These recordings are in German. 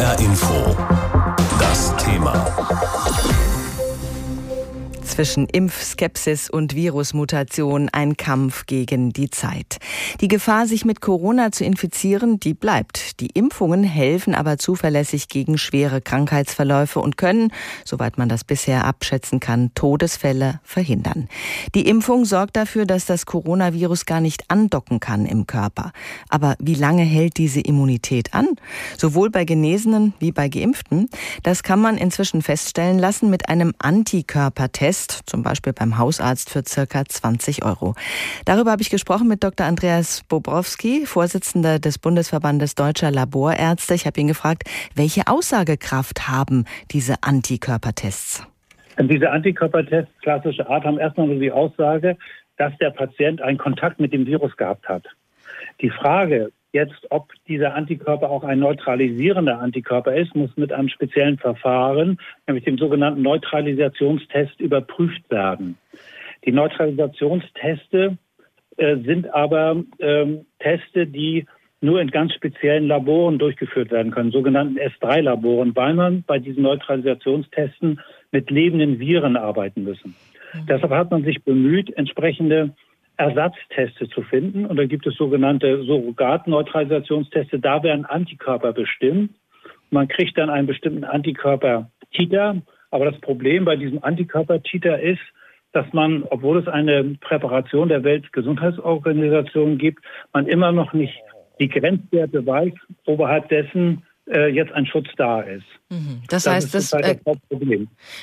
HR Info. Das Thema zwischen Impfskepsis und Virusmutation ein Kampf gegen die Zeit. Die Gefahr, sich mit Corona zu infizieren, die bleibt. Die Impfungen helfen aber zuverlässig gegen schwere Krankheitsverläufe und können, soweit man das bisher abschätzen kann, Todesfälle verhindern. Die Impfung sorgt dafür, dass das Coronavirus gar nicht andocken kann im Körper. Aber wie lange hält diese Immunität an? Sowohl bei Genesenen wie bei Geimpften? Das kann man inzwischen feststellen lassen mit einem Antikörpertest zum Beispiel beim Hausarzt für circa 20 Euro. Darüber habe ich gesprochen mit Dr. Andreas Bobrowski, Vorsitzender des Bundesverbandes Deutscher Laborärzte. Ich habe ihn gefragt, welche Aussagekraft haben diese Antikörpertests? Diese Antikörpertests klassische Art haben erstmal nur die Aussage, dass der Patient einen Kontakt mit dem Virus gehabt hat. Die Frage, Jetzt, ob dieser Antikörper auch ein neutralisierender Antikörper ist, muss mit einem speziellen Verfahren, nämlich dem sogenannten Neutralisationstest, überprüft werden. Die Neutralisationsteste äh, sind aber ähm, Teste, die nur in ganz speziellen Laboren durchgeführt werden können, sogenannten S3-Laboren, weil man bei diesen Neutralisationstesten mit lebenden Viren arbeiten müssen. Mhm. Deshalb hat man sich bemüht, entsprechende Ersatzteste zu finden. Und da gibt es sogenannte Surrogatneutralisationsteste. Da werden Antikörper bestimmt. Man kriegt dann einen bestimmten Antikörper-Titer. Aber das Problem bei diesem Antikörper-Titer ist, dass man, obwohl es eine Präparation der Weltgesundheitsorganisation gibt, man immer noch nicht die Grenzwerte weiß, oberhalb dessen jetzt ein Schutz da ist. Mhm. Das, das, heißt, das, das,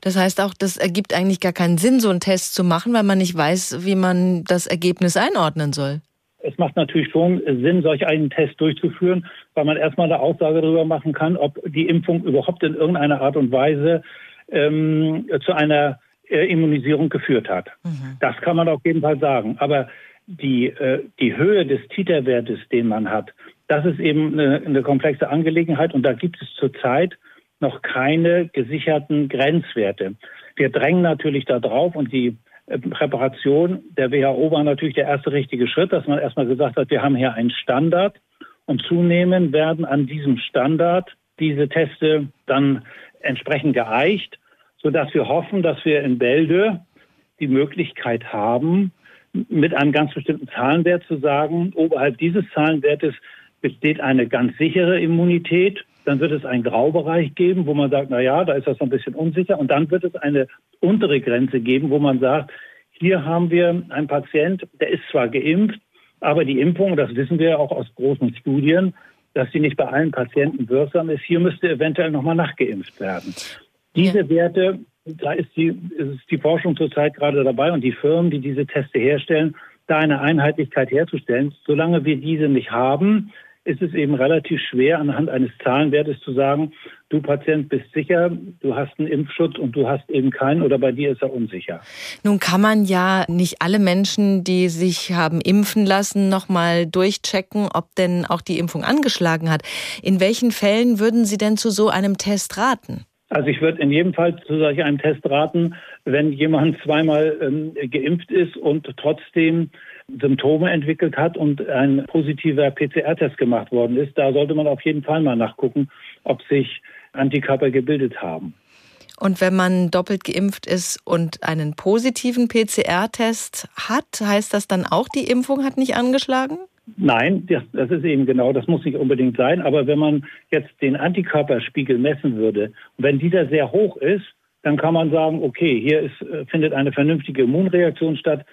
das, heißt auch, das ergibt eigentlich gar keinen Sinn, so einen Test zu machen, weil man nicht weiß, wie man das Ergebnis einordnen soll. Es macht natürlich schon Sinn, solch einen Test durchzuführen, weil man erstmal eine Aussage darüber machen kann, ob die Impfung überhaupt in irgendeiner Art und Weise ähm, zu einer äh, Immunisierung geführt hat. Mhm. Das kann man auf jeden Fall sagen. Aber die, äh, die Höhe des Titerwertes, den man hat, das ist eben eine, eine komplexe Angelegenheit und da gibt es zurzeit noch keine gesicherten Grenzwerte. Wir drängen natürlich darauf und die äh, Präparation der WHO war natürlich der erste richtige Schritt, dass man erstmal gesagt hat, wir haben hier einen Standard und zunehmend werden an diesem Standard diese Teste dann entsprechend geeicht, sodass wir hoffen, dass wir in Bälde die Möglichkeit haben, mit einem ganz bestimmten Zahlenwert zu sagen, oberhalb dieses Zahlenwertes besteht eine ganz sichere Immunität. Dann wird es einen Graubereich geben, wo man sagt, na ja, da ist das ein bisschen unsicher. Und dann wird es eine untere Grenze geben, wo man sagt, hier haben wir einen Patient, der ist zwar geimpft, aber die Impfung, das wissen wir auch aus großen Studien, dass sie nicht bei allen Patienten wirksam ist. Hier müsste eventuell nochmal nachgeimpft werden. Diese Werte da ist die, ist die Forschung zurzeit gerade dabei und die Firmen, die diese Teste herstellen, da eine Einheitlichkeit herzustellen. Solange wir diese nicht haben, ist es eben relativ schwer, anhand eines Zahlenwertes zu sagen, du Patient bist sicher, du hast einen Impfschutz und du hast eben keinen oder bei dir ist er unsicher. Nun kann man ja nicht alle Menschen, die sich haben impfen lassen, nochmal durchchecken, ob denn auch die Impfung angeschlagen hat. In welchen Fällen würden Sie denn zu so einem Test raten? Also ich würde in jedem Fall zu solch einem Test raten, wenn jemand zweimal ähm, geimpft ist und trotzdem Symptome entwickelt hat und ein positiver PCR-Test gemacht worden ist, da sollte man auf jeden Fall mal nachgucken, ob sich Antikörper gebildet haben. Und wenn man doppelt geimpft ist und einen positiven PCR-Test hat, heißt das dann auch, die Impfung hat nicht angeschlagen? Nein, das, das, ist eben genau, das muss nicht unbedingt sein. Aber wenn man jetzt den Antikörperspiegel messen würde, und wenn dieser sehr hoch ist, dann kann man sagen, okay, hier ist, äh, findet eine vernünftige Immunreaktion statt.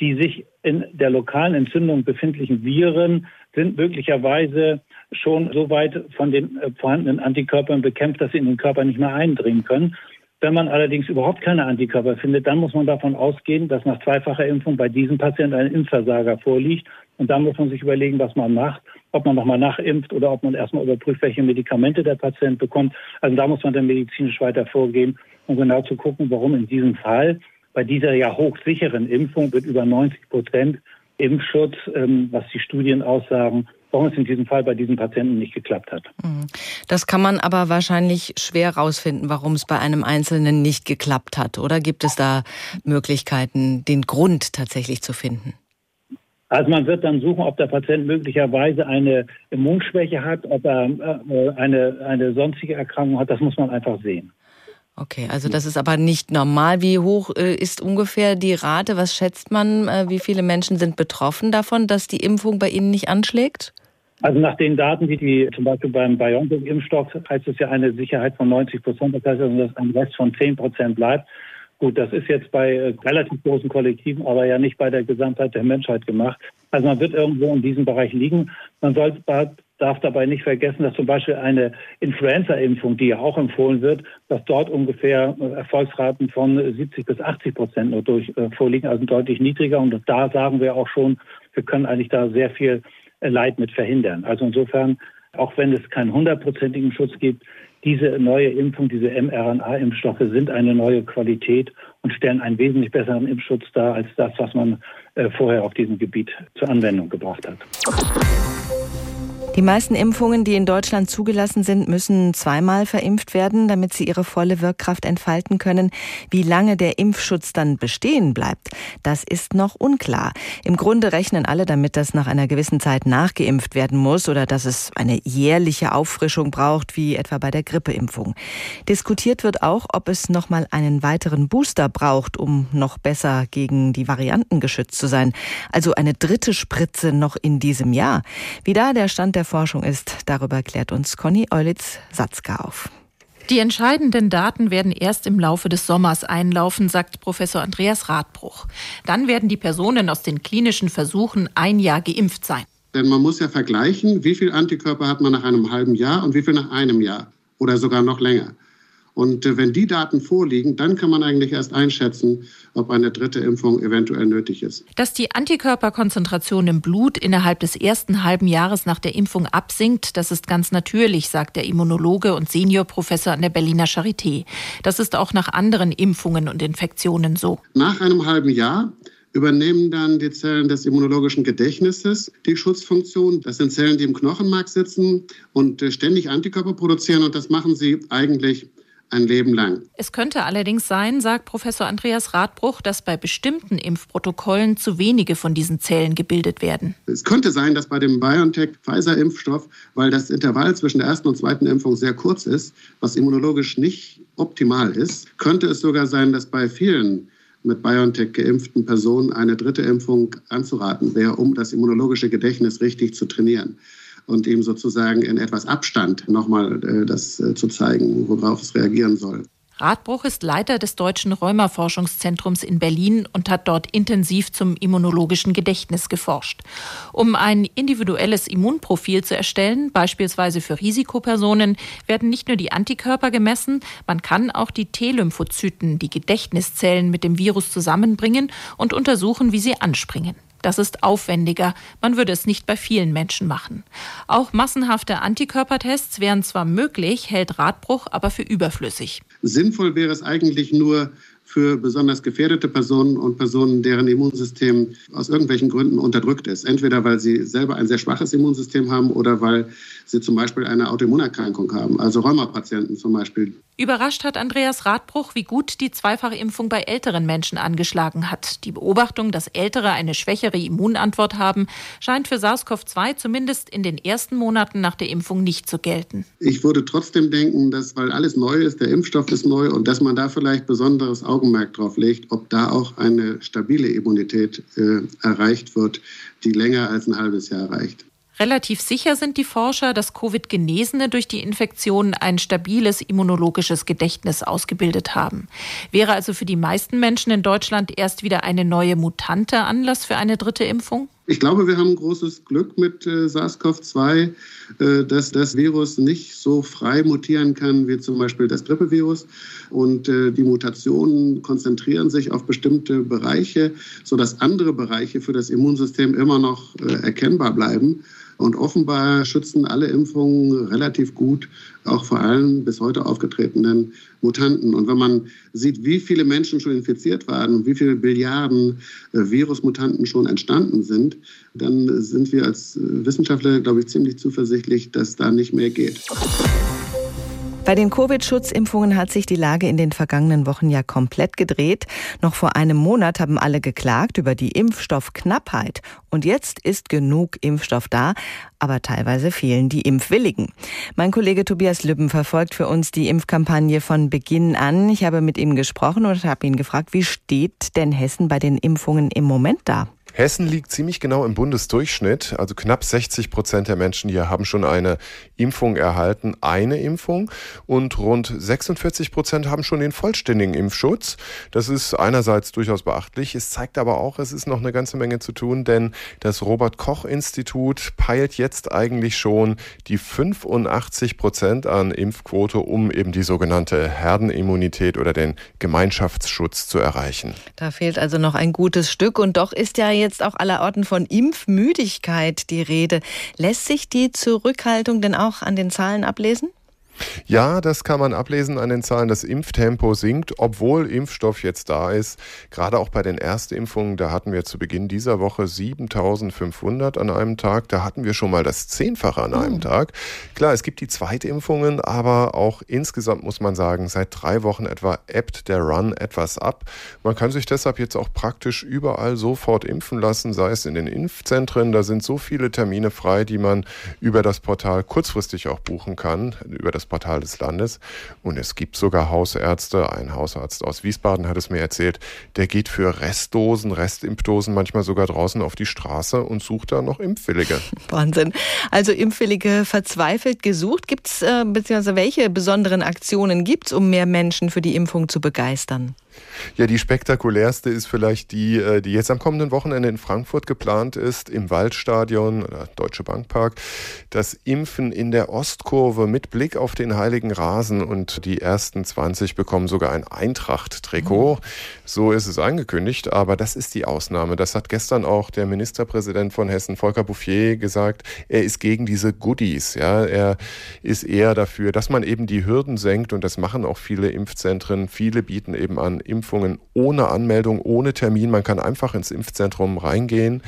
Die sich in der lokalen Entzündung befindlichen Viren sind möglicherweise schon so weit von den äh, vorhandenen Antikörpern bekämpft, dass sie in den Körper nicht mehr eindringen können. Wenn man allerdings überhaupt keine Antikörper findet, dann muss man davon ausgehen, dass nach zweifacher Impfung bei diesem Patienten ein Impfversager vorliegt. Und dann muss man sich überlegen, was man macht, ob man nochmal nachimpft oder ob man erstmal überprüft, welche Medikamente der Patient bekommt. Also da muss man dann medizinisch weiter vorgehen, um genau zu gucken, warum in diesem Fall bei dieser ja hochsicheren Impfung mit über 90 Prozent Impfschutz, ähm, was die Studien aussagen, warum es in diesem Fall bei diesen Patienten nicht geklappt hat. Mhm. Das kann man aber wahrscheinlich schwer herausfinden, warum es bei einem Einzelnen nicht geklappt hat. Oder gibt es da Möglichkeiten, den Grund tatsächlich zu finden? Also man wird dann suchen, ob der Patient möglicherweise eine Immunschwäche hat, ob er äh, eine, eine sonstige Erkrankung hat. Das muss man einfach sehen. Okay, also das ist aber nicht normal. Wie hoch äh, ist ungefähr die Rate? Was schätzt man? Äh, wie viele Menschen sind betroffen davon, dass die Impfung bei Ihnen nicht anschlägt? Also nach den Daten, die, die zum Beispiel beim BioNTech-Impfstoff heißt es ja eine Sicherheit von 90 Prozent. Das heißt also, dass ein Rest von 10 Prozent bleibt. Gut, das ist jetzt bei äh, relativ großen Kollektiven, aber ja nicht bei der Gesamtheit der Menschheit gemacht. Also man wird irgendwo in diesem Bereich liegen. Man soll, darf dabei nicht vergessen, dass zum Beispiel eine Influenza-Impfung, die ja auch empfohlen wird, dass dort ungefähr äh, Erfolgsraten von 70 bis 80 Prozent nur durch äh, vorliegen, also deutlich niedriger. Und da sagen wir auch schon, wir können eigentlich da sehr viel Leid mit verhindern. Also insofern, auch wenn es keinen hundertprozentigen Schutz gibt, diese neue Impfung, diese mRNA-Impfstoffe sind eine neue Qualität und stellen einen wesentlich besseren Impfschutz dar als das, was man äh, vorher auf diesem Gebiet zur Anwendung gebracht hat. Die meisten Impfungen, die in Deutschland zugelassen sind, müssen zweimal verimpft werden, damit sie ihre volle Wirkkraft entfalten können. Wie lange der Impfschutz dann bestehen bleibt, das ist noch unklar. Im Grunde rechnen alle damit, dass nach einer gewissen Zeit nachgeimpft werden muss oder dass es eine jährliche Auffrischung braucht, wie etwa bei der Grippeimpfung. Diskutiert wird auch, ob es noch mal einen weiteren Booster braucht, um noch besser gegen die Varianten geschützt zu sein. Also eine dritte Spritze noch in diesem Jahr. Wie da der Stand der Forschung ist. Darüber klärt uns Conny Eulitz-Satzka auf. Die entscheidenden Daten werden erst im Laufe des Sommers einlaufen, sagt Professor Andreas Radbruch. Dann werden die Personen aus den klinischen Versuchen ein Jahr geimpft sein. Denn man muss ja vergleichen, wie viel Antikörper hat man nach einem halben Jahr und wie viel nach einem Jahr oder sogar noch länger. Und äh, wenn die Daten vorliegen, dann kann man eigentlich erst einschätzen, ob eine dritte Impfung eventuell nötig ist. Dass die Antikörperkonzentration im Blut innerhalb des ersten halben Jahres nach der Impfung absinkt, das ist ganz natürlich, sagt der Immunologe und Seniorprofessor an der Berliner Charité. Das ist auch nach anderen Impfungen und Infektionen so. Nach einem halben Jahr übernehmen dann die Zellen des immunologischen Gedächtnisses die Schutzfunktion. Das sind Zellen, die im Knochenmark sitzen und äh, ständig Antikörper produzieren und das machen sie eigentlich ein Leben lang. Es könnte allerdings sein, sagt Professor Andreas Radbruch, dass bei bestimmten Impfprotokollen zu wenige von diesen Zellen gebildet werden. Es könnte sein, dass bei dem BioNTech-Pfizer-Impfstoff, weil das Intervall zwischen der ersten und zweiten Impfung sehr kurz ist, was immunologisch nicht optimal ist, könnte es sogar sein, dass bei vielen mit BioNTech geimpften Personen eine dritte Impfung anzuraten wäre, um das immunologische Gedächtnis richtig zu trainieren und ihm sozusagen in etwas Abstand nochmal äh, das äh, zu zeigen, worauf es reagieren soll. Radbruch ist Leiter des Deutschen Rheumaforschungszentrums in Berlin und hat dort intensiv zum immunologischen Gedächtnis geforscht. Um ein individuelles Immunprofil zu erstellen, beispielsweise für Risikopersonen, werden nicht nur die Antikörper gemessen, man kann auch die T-Lymphozyten, die Gedächtniszellen mit dem Virus zusammenbringen und untersuchen, wie sie anspringen. Das ist aufwendiger. Man würde es nicht bei vielen Menschen machen. Auch massenhafte Antikörpertests wären zwar möglich, hält Radbruch aber für überflüssig. Sinnvoll wäre es eigentlich nur, für besonders gefährdete Personen und Personen, deren Immunsystem aus irgendwelchen Gründen unterdrückt ist. Entweder weil sie selber ein sehr schwaches Immunsystem haben oder weil sie zum Beispiel eine Autoimmunerkrankung haben, also Rheumapatienten zum Beispiel. Überrascht hat Andreas Radbruch, wie gut die Zweifachimpfung bei älteren Menschen angeschlagen hat. Die Beobachtung, dass Ältere eine schwächere Immunantwort haben, scheint für SARS-CoV-2 zumindest in den ersten Monaten nach der Impfung nicht zu gelten. Ich würde trotzdem denken, dass, weil alles neu ist, der Impfstoff ist neu und dass man da vielleicht besonderes Augenmerk drauf legt, ob da auch eine stabile Immunität äh, erreicht wird, die länger als ein halbes Jahr reicht. Relativ sicher sind die Forscher, dass Covid-Genesene durch die Infektion ein stabiles immunologisches Gedächtnis ausgebildet haben. Wäre also für die meisten Menschen in Deutschland erst wieder eine neue Mutante Anlass für eine dritte Impfung? Ich glaube, wir haben großes Glück mit äh, SARS-CoV-2, äh, dass das Virus nicht so frei mutieren kann wie zum Beispiel das Grippevirus. Und äh, die Mutationen konzentrieren sich auf bestimmte Bereiche, sodass andere Bereiche für das Immunsystem immer noch äh, erkennbar bleiben. Und offenbar schützen alle Impfungen relativ gut, auch vor allem bis heute aufgetretenen Mutanten. Und wenn man sieht, wie viele Menschen schon infiziert waren und wie viele Billiarden äh, Virusmutanten schon entstanden sind, dann sind wir als Wissenschaftler, glaube ich, ziemlich zuversichtlich, dass da nicht mehr geht. Bei den Covid-Schutzimpfungen hat sich die Lage in den vergangenen Wochen ja komplett gedreht. Noch vor einem Monat haben alle geklagt über die Impfstoffknappheit. Und jetzt ist genug Impfstoff da, aber teilweise fehlen die Impfwilligen. Mein Kollege Tobias Lübben verfolgt für uns die Impfkampagne von Beginn an. Ich habe mit ihm gesprochen und habe ihn gefragt, wie steht denn Hessen bei den Impfungen im Moment da? Hessen liegt ziemlich genau im Bundesdurchschnitt. Also knapp 60 Prozent der Menschen hier haben schon eine Impfung erhalten, eine Impfung. Und rund 46 Prozent haben schon den vollständigen Impfschutz. Das ist einerseits durchaus beachtlich. Es zeigt aber auch, es ist noch eine ganze Menge zu tun, denn das Robert-Koch-Institut peilt jetzt eigentlich schon die 85 Prozent an Impfquote, um eben die sogenannte Herdenimmunität oder den Gemeinschaftsschutz zu erreichen. Da fehlt also noch ein gutes Stück und doch ist ja jetzt jetzt auch allerorten von Impfmüdigkeit die Rede. Lässt sich die Zurückhaltung denn auch an den Zahlen ablesen? Ja, das kann man ablesen an den Zahlen. Das Impftempo sinkt, obwohl Impfstoff jetzt da ist. Gerade auch bei den Erstimpfungen, da hatten wir zu Beginn dieser Woche 7500 an einem Tag. Da hatten wir schon mal das Zehnfache an einem mhm. Tag. Klar, es gibt die Zweitimpfungen, aber auch insgesamt muss man sagen, seit drei Wochen etwa ebbt der Run etwas ab. Man kann sich deshalb jetzt auch praktisch überall sofort impfen lassen, sei es in den Impfzentren. Da sind so viele Termine frei, die man über das Portal kurzfristig auch buchen kann, über das Portal des Landes. Und es gibt sogar Hausärzte. Ein Hausarzt aus Wiesbaden hat es mir erzählt, der geht für Restdosen, Restimpfdosen manchmal sogar draußen auf die Straße und sucht da noch Impfwillige. Wahnsinn. Also Impfwillige verzweifelt gesucht. Gibt es, äh, beziehungsweise welche besonderen Aktionen gibt es, um mehr Menschen für die Impfung zu begeistern? Ja, die spektakulärste ist vielleicht die, äh, die jetzt am kommenden Wochenende in Frankfurt geplant ist, im Waldstadion oder Deutsche Bankpark. Das Impfen in der Ostkurve mit Blick auf den Heiligen Rasen und die ersten 20 bekommen sogar ein Eintracht-Trikot. Mhm. So ist es angekündigt, aber das ist die Ausnahme. Das hat gestern auch der Ministerpräsident von Hessen, Volker Bouffier, gesagt. Er ist gegen diese Goodies. Ja, er ist eher dafür, dass man eben die Hürden senkt und das machen auch viele Impfzentren. Viele bieten eben an Impfungen ohne Anmeldung, ohne Termin. Man kann einfach ins Impfzentrum reingehen.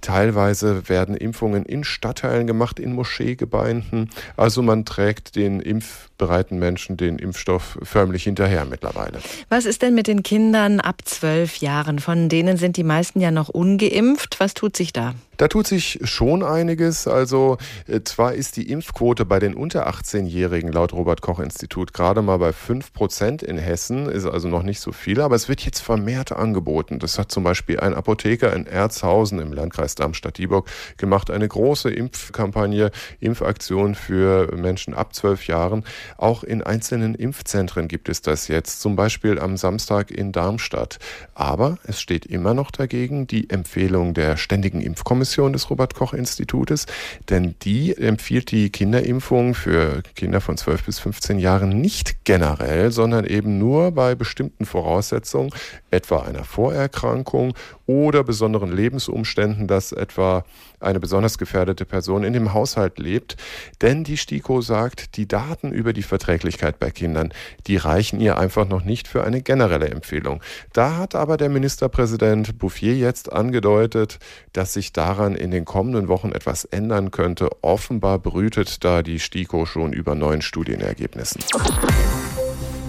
Teilweise werden Impfungen in Stadtteilen gemacht, in Moscheegebeinden. Also man trägt den impfbereiten Menschen den Impfstoff förmlich hinterher mittlerweile. Was ist denn mit den Kindern ab zwölf Jahren? Von denen sind die meisten ja noch ungeimpft. Was tut sich da? Da tut sich schon einiges. Also äh, zwar ist die Impfquote bei den unter 18-Jährigen laut Robert Koch Institut gerade mal bei 5 Prozent in Hessen, ist also noch nicht so viel, aber es wird jetzt vermehrt angeboten. Das hat zum Beispiel ein Apotheker in Erzhausen im Landkreis Darmstadt-Dieburg gemacht, eine große Impfkampagne, Impfaktion für Menschen ab 12 Jahren. Auch in einzelnen Impfzentren gibt es das jetzt, zum Beispiel am Samstag in Darmstadt. Aber es steht immer noch dagegen die Empfehlung der Ständigen Impfkommission Mission des Robert Koch Institutes, denn die empfiehlt die Kinderimpfung für Kinder von 12 bis 15 Jahren nicht generell, sondern eben nur bei bestimmten Voraussetzungen, etwa einer Vorerkrankung oder besonderen Lebensumständen, dass etwa eine besonders gefährdete Person in dem Haushalt lebt. Denn die STIKO sagt, die Daten über die Verträglichkeit bei Kindern, die reichen ihr einfach noch nicht für eine generelle Empfehlung. Da hat aber der Ministerpräsident Bouffier jetzt angedeutet, dass sich daran in den kommenden Wochen etwas ändern könnte. Offenbar brütet da die STIKO schon über neuen Studienergebnissen.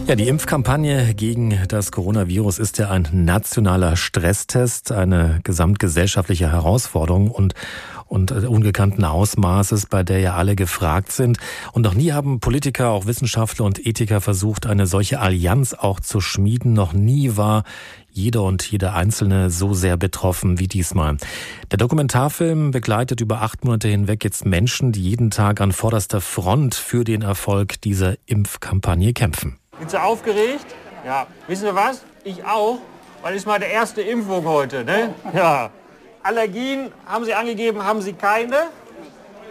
Ja, die Impfkampagne gegen das Coronavirus ist ja ein nationaler Stresstest, eine gesamtgesellschaftliche Herausforderung und und ungekannten Ausmaßes, bei der ja alle gefragt sind. Und noch nie haben Politiker, auch Wissenschaftler und Ethiker versucht, eine solche Allianz auch zu schmieden. Noch nie war jeder und jede Einzelne so sehr betroffen wie diesmal. Der Dokumentarfilm begleitet über acht Monate hinweg jetzt Menschen, die jeden Tag an vorderster Front für den Erfolg dieser Impfkampagne kämpfen. Sind Sie aufgeregt? Ja. Wissen Sie was? Ich auch, weil es meine erste Impfung heute. Ne? Ja. Allergien haben Sie angegeben, haben Sie keine?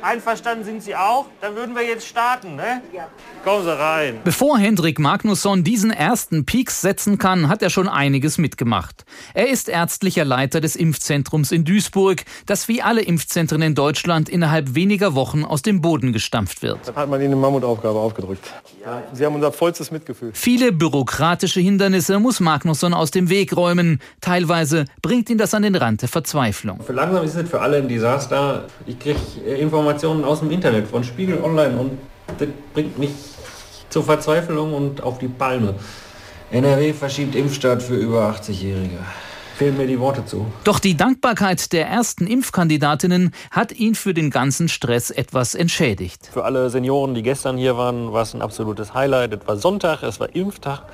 Einverstanden sind Sie auch? Dann würden wir jetzt starten, ne? Ja. Kommen Sie rein. Bevor Hendrik Magnusson diesen ersten Peaks setzen kann, hat er schon einiges mitgemacht. Er ist ärztlicher Leiter des Impfzentrums in Duisburg, das wie alle Impfzentren in Deutschland innerhalb weniger Wochen aus dem Boden gestampft wird. Dann hat man Ihnen eine Mammutaufgabe aufgedrückt. Ja. Sie haben unser vollstes Mitgefühl. Viele bürokratische Hindernisse muss Magnusson aus dem Weg räumen. Teilweise bringt ihn das an den Rand der Verzweiflung. Für langsam ist es für alle ein Desaster. Ich kriege Informationen aus dem Internet, von Spiegel Online und das bringt mich zur Verzweiflung und auf die Palme. NRW verschiebt Impfstart für über 80-Jährige. Fehlen mir die Worte zu. Doch die Dankbarkeit der ersten Impfkandidatinnen hat ihn für den ganzen Stress etwas entschädigt. Für alle Senioren, die gestern hier waren, war es ein absolutes Highlight. Es war Sonntag, es war Impftag.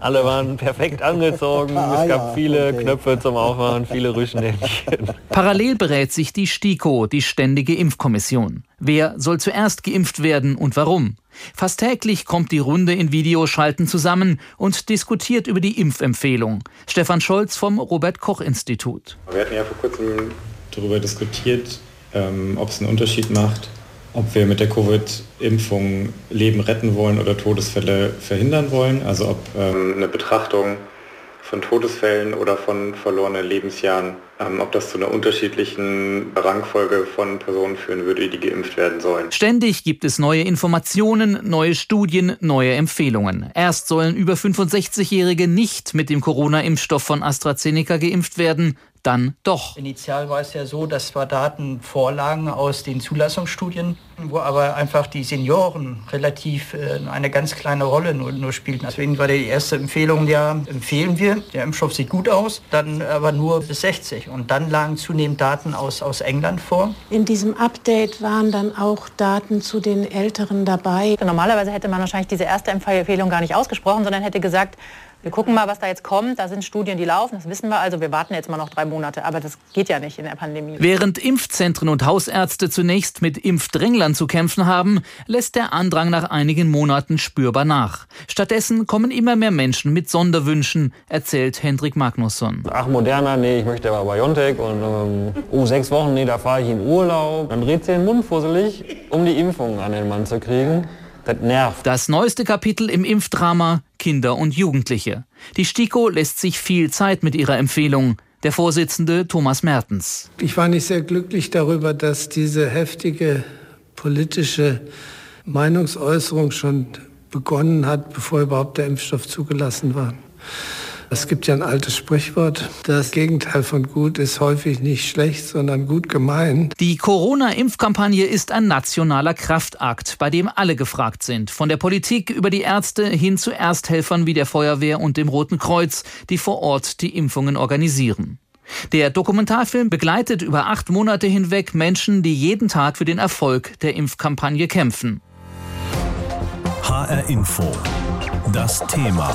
Alle waren perfekt angezogen. Ah, es gab viele okay. Knöpfe zum Aufmachen, viele Rüschenhändchen. Parallel berät sich die STIKO, die Ständige Impfkommission. Wer soll zuerst geimpft werden und warum? Fast täglich kommt die Runde in Videoschalten zusammen und diskutiert über die Impfempfehlung. Stefan Scholz vom Robert Koch Institut. Wir hatten ja vor kurzem darüber diskutiert, ähm, ob es einen Unterschied macht, ob wir mit der Covid-Impfung Leben retten wollen oder Todesfälle verhindern wollen. Also ob ähm, eine Betrachtung von Todesfällen oder von verlorenen Lebensjahren, ähm, ob das zu einer unterschiedlichen Rangfolge von Personen führen würde, die geimpft werden sollen. Ständig gibt es neue Informationen, neue Studien, neue Empfehlungen. Erst sollen über 65-Jährige nicht mit dem Corona-Impfstoff von AstraZeneca geimpft werden, dann doch. Initial war es ja so, dass zwar Daten vorlagen aus den Zulassungsstudien, wo aber einfach die Senioren relativ äh, eine ganz kleine Rolle nur, nur spielten. Deswegen war die erste Empfehlung ja, empfehlen wir, der Impfstoff sieht gut aus, dann aber nur bis 60. Und dann lagen zunehmend Daten aus, aus England vor. In diesem Update waren dann auch Daten zu den Älteren dabei. Normalerweise hätte man wahrscheinlich diese erste Empfehlung gar nicht ausgesprochen, sondern hätte gesagt, wir gucken mal, was da jetzt kommt. Da sind Studien, die laufen, das wissen wir. Also wir warten jetzt mal noch drei Monate. Aber das geht ja nicht in der Pandemie. Während Impfzentren und Hausärzte zunächst mit Impfdränglern zu kämpfen haben, lässt der Andrang nach einigen Monaten spürbar nach. Stattdessen kommen immer mehr Menschen mit Sonderwünschen, erzählt Hendrik Magnusson. Ach, moderner, nee, ich möchte aber BioNTech. Und ähm, oh, sechs Wochen, nee, da fahre ich in Urlaub. Dann dreht sie den Mund fusselig, um die Impfungen an den Mann zu kriegen. Das nervt. Das neueste Kapitel im Impfdrama Kinder und Jugendliche. Die STIKO lässt sich viel Zeit mit ihrer Empfehlung. Der Vorsitzende Thomas Mertens. Ich war nicht sehr glücklich darüber, dass diese heftige politische Meinungsäußerung schon begonnen hat, bevor überhaupt der Impfstoff zugelassen war. Es gibt ja ein altes Sprichwort, das Gegenteil von gut ist häufig nicht schlecht, sondern gut gemeint. Die Corona-Impfkampagne ist ein nationaler Kraftakt, bei dem alle gefragt sind. Von der Politik über die Ärzte hin zu Ersthelfern wie der Feuerwehr und dem Roten Kreuz, die vor Ort die Impfungen organisieren. Der Dokumentarfilm begleitet über acht Monate hinweg Menschen, die jeden Tag für den Erfolg der Impfkampagne kämpfen. HR Info. Das Thema.